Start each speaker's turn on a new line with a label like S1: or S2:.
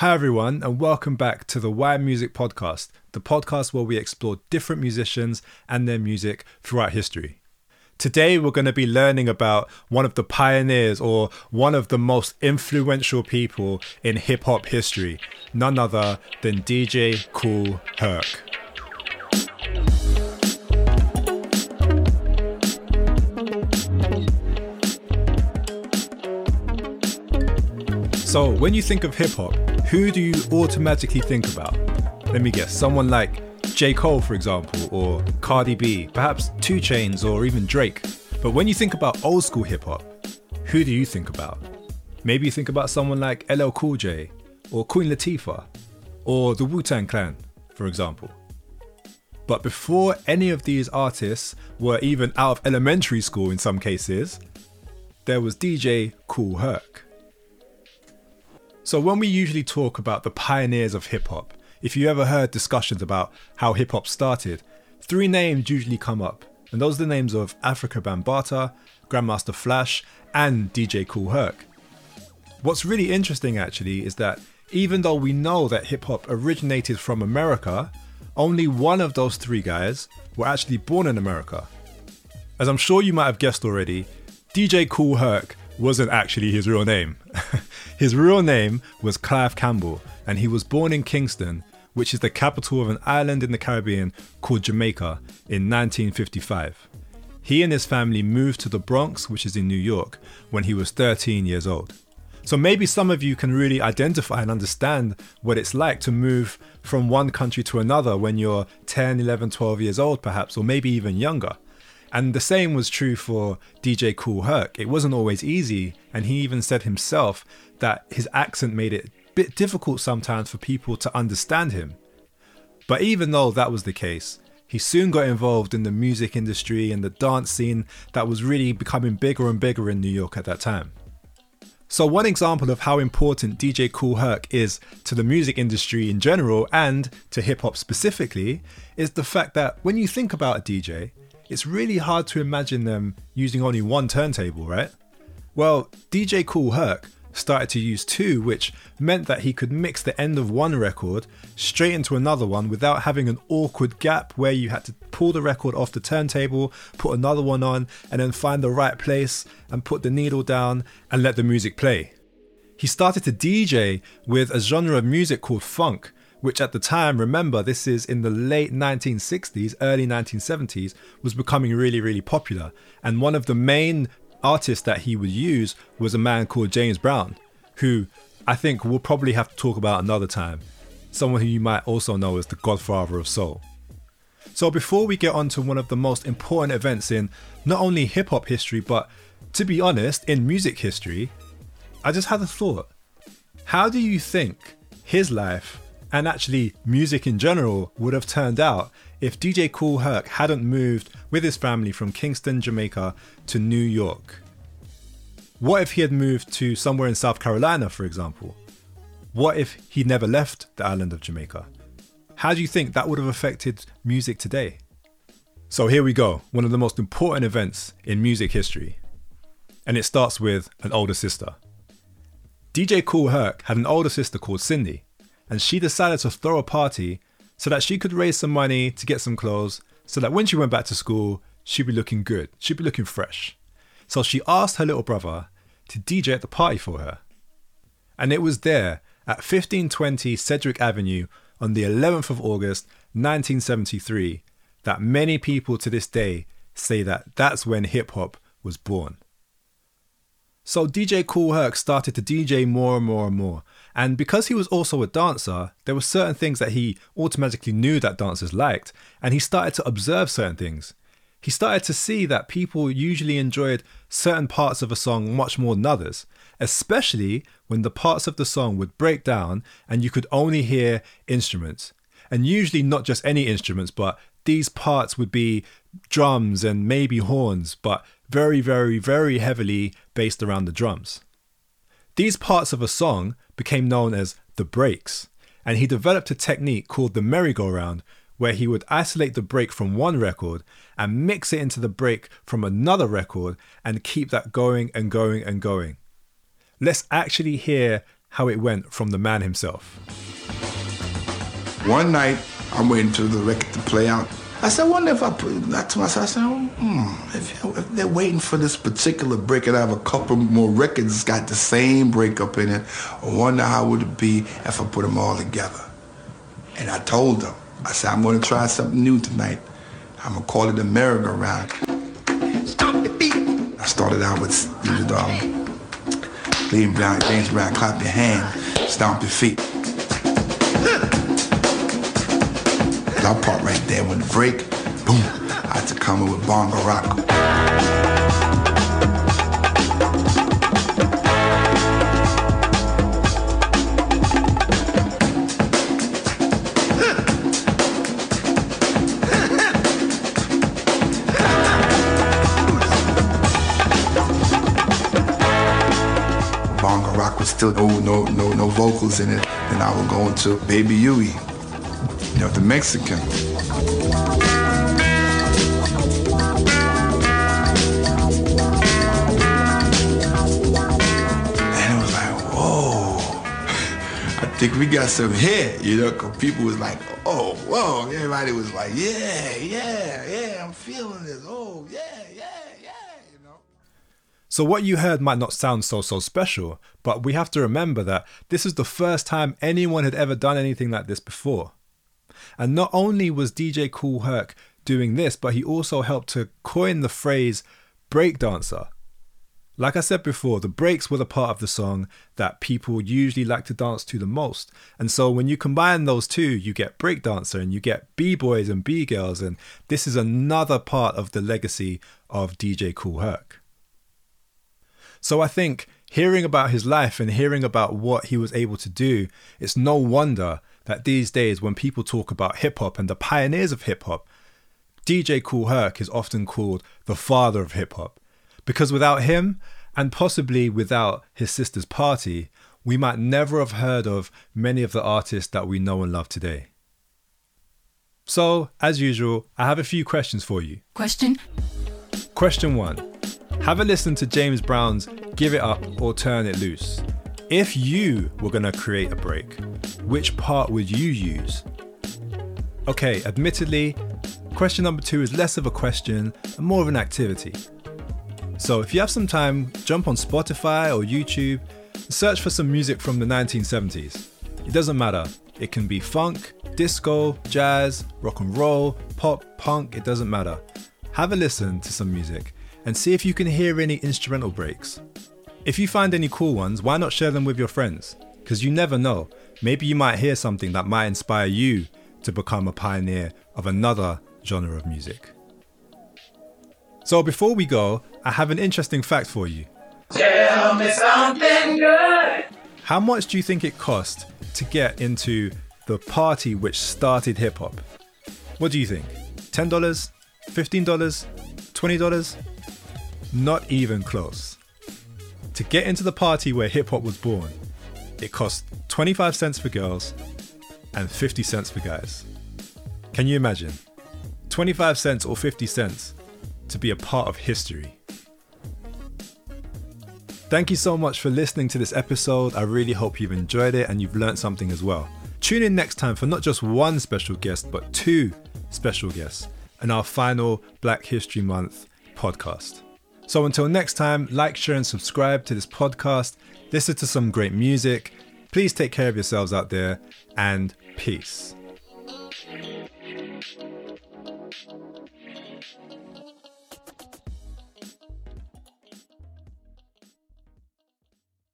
S1: Hi, everyone, and welcome back to the Why Music Podcast, the podcast where we explore different musicians and their music throughout history. Today, we're going to be learning about one of the pioneers or one of the most influential people in hip hop history, none other than DJ Kool Herc. So, when you think of hip hop, who do you automatically think about? Let me guess, someone like J. Cole, for example, or Cardi B, perhaps 2 Chainz, or even Drake. But when you think about old school hip hop, who do you think about? Maybe you think about someone like LL Cool J, or Queen Latifah, or the Wu Tang Clan, for example. But before any of these artists were even out of elementary school in some cases, there was DJ Kool Herc. So, when we usually talk about the pioneers of hip hop, if you ever heard discussions about how hip hop started, three names usually come up, and those are the names of Afrika Bambaataa, Grandmaster Flash, and DJ Kool Herc. What's really interesting actually is that even though we know that hip hop originated from America, only one of those three guys were actually born in America. As I'm sure you might have guessed already, DJ Kool Herc wasn't actually his real name. his real name was Clive Campbell, and he was born in Kingston, which is the capital of an island in the Caribbean called Jamaica, in 1955. He and his family moved to the Bronx, which is in New York, when he was 13 years old. So maybe some of you can really identify and understand what it's like to move from one country to another when you're 10, 11, 12 years old, perhaps, or maybe even younger. And the same was true for DJ Kool Herc. It wasn't always easy, and he even said himself that his accent made it a bit difficult sometimes for people to understand him. But even though that was the case, he soon got involved in the music industry and the dance scene that was really becoming bigger and bigger in New York at that time. So, one example of how important DJ Kool Herc is to the music industry in general and to hip hop specifically is the fact that when you think about a DJ, it's really hard to imagine them using only one turntable, right? Well, DJ Kool Herc started to use two, which meant that he could mix the end of one record straight into another one without having an awkward gap where you had to pull the record off the turntable, put another one on, and then find the right place and put the needle down and let the music play. He started to DJ with a genre of music called funk, which at the time, remember, this is in the late 1960s, early 1970s, was becoming really, really popular. And one of the main artists that he would use was a man called James Brown, who I think we'll probably have to talk about another time. Someone who you might also know as the godfather of soul. So, before we get on to one of the most important events in not only hip hop history, but to be honest, in music history, I just had a thought. How do you think his life and actually music in general would have turned out if DJ Kool Herc hadn't moved with his family from Kingston, Jamaica to New York? What if he had moved to somewhere in South Carolina, for example? What if he never left the island of Jamaica? How do you think that would have affected music today? So here we go, one of the most important events in music history. And it starts with an older sister. DJ Kool Herc had an older sister called Cindy, and she decided to throw a party so that she could raise some money to get some clothes so that when she went back to school, she'd be looking good, she'd be looking fresh. So she asked her little brother to DJ at the party for her. And it was there at 1520 Sedgwick Avenue on the 11th of August 1973 that many people to this day say that that's when hip hop was born. So DJ Kool Herc started to DJ more and more and more. And because he was also a dancer, there were certain things that he automatically knew that dancers liked, and he started to observe certain things. He started to see that people usually enjoyed certain parts of a song much more than others, especially when the parts of the song would break down and you could only hear instruments. And usually not just any instruments, but these parts would be drums and maybe horns, but very, very, very heavily based around the drums. These parts of a song became known as the breaks, and he developed a technique called the merry-go-round, where he would isolate the break from one record and mix it into the break from another record and keep that going and going and going. Let's actually hear how it went from the man himself.
S2: One night, I'm waiting for the record to play out. I said, I wonder if I put that to myself. I said, hmm, if, if, they're waiting for this particular break and I have a couple more records got the same breakup in it, I wonder how would it be if I put them all together. And I told them, I said, I'm going to try something new tonight. I'm going to call it a merry-go-round. Stop the beat. I started out with, um, James Brown, James Brown, clap your hands, stomp your feet. That part right there, when the break, boom, I had to come in with bongo rock. Bongo rock was still no no no no vocals in it. Then I would go into Baby Huey you know, the Mexican. And it was like, whoa, I think we got some hit, you know, because people was like, oh, whoa. Everybody was like, yeah, yeah, yeah, I'm feeling this. Oh, yeah, yeah, yeah, you know.
S1: So what you heard might not sound so so special, but we have to remember that this is the first time anyone had ever done anything like this before. And not only was DJ Kool Herc doing this, but he also helped to coin the phrase breakdancer. Like I said before, the breaks were the part of the song that people usually like to dance to the most. And so when you combine those two, you get breakdancer and you get B-boys and B-girls. And this is another part of the legacy of DJ Kool Herc. So I think hearing about his life and hearing about what he was able to do, it's no wonder that these days when people talk about hip hop and the pioneers of hip hop, DJ Kool Herc is often called the father of hip hop. Because without him, and possibly without his sister's party, we might never have heard of many of the artists that we know and love today. So, as usual, I have a few questions for you.
S3: Question.
S1: Question one Have a listen to James Brown's Give It Up or Turn It Loose. If you were going to create a break, which part would you use? Okay, admittedly, question number two is less of a question and more of an activity. So if you have some time, jump on Spotify or YouTube, and search for some music from the 1970s. It doesn't matter. It can be funk, disco, jazz, rock and roll, pop, punk, it doesn't matter. Have a listen to some music and see if you can hear any instrumental breaks. If you find any cool ones, why not share them with your friends? Because you never know. Maybe you might hear something that might inspire you to become a pioneer of another genre of music. So before we go, I have an interesting fact for you.
S3: Tell me something good.
S1: How much do you think it cost to get into the party which started hip hop? What do you think? $10? $15? $20? Not even close. To get into the party where hip hop was born, it cost 25 cents for girls and 50 cents for guys. Can you imagine? 25 cents or 50 cents to be a part of history. Thank you so much for listening to this episode. I really hope you've enjoyed it and you've learned something as well. Tune in next time for not just one special guest, but two special guests in our final Black History Month podcast. So until next time, like, share, and subscribe to this podcast. Listen to some great music. Please take care of yourselves out there and peace.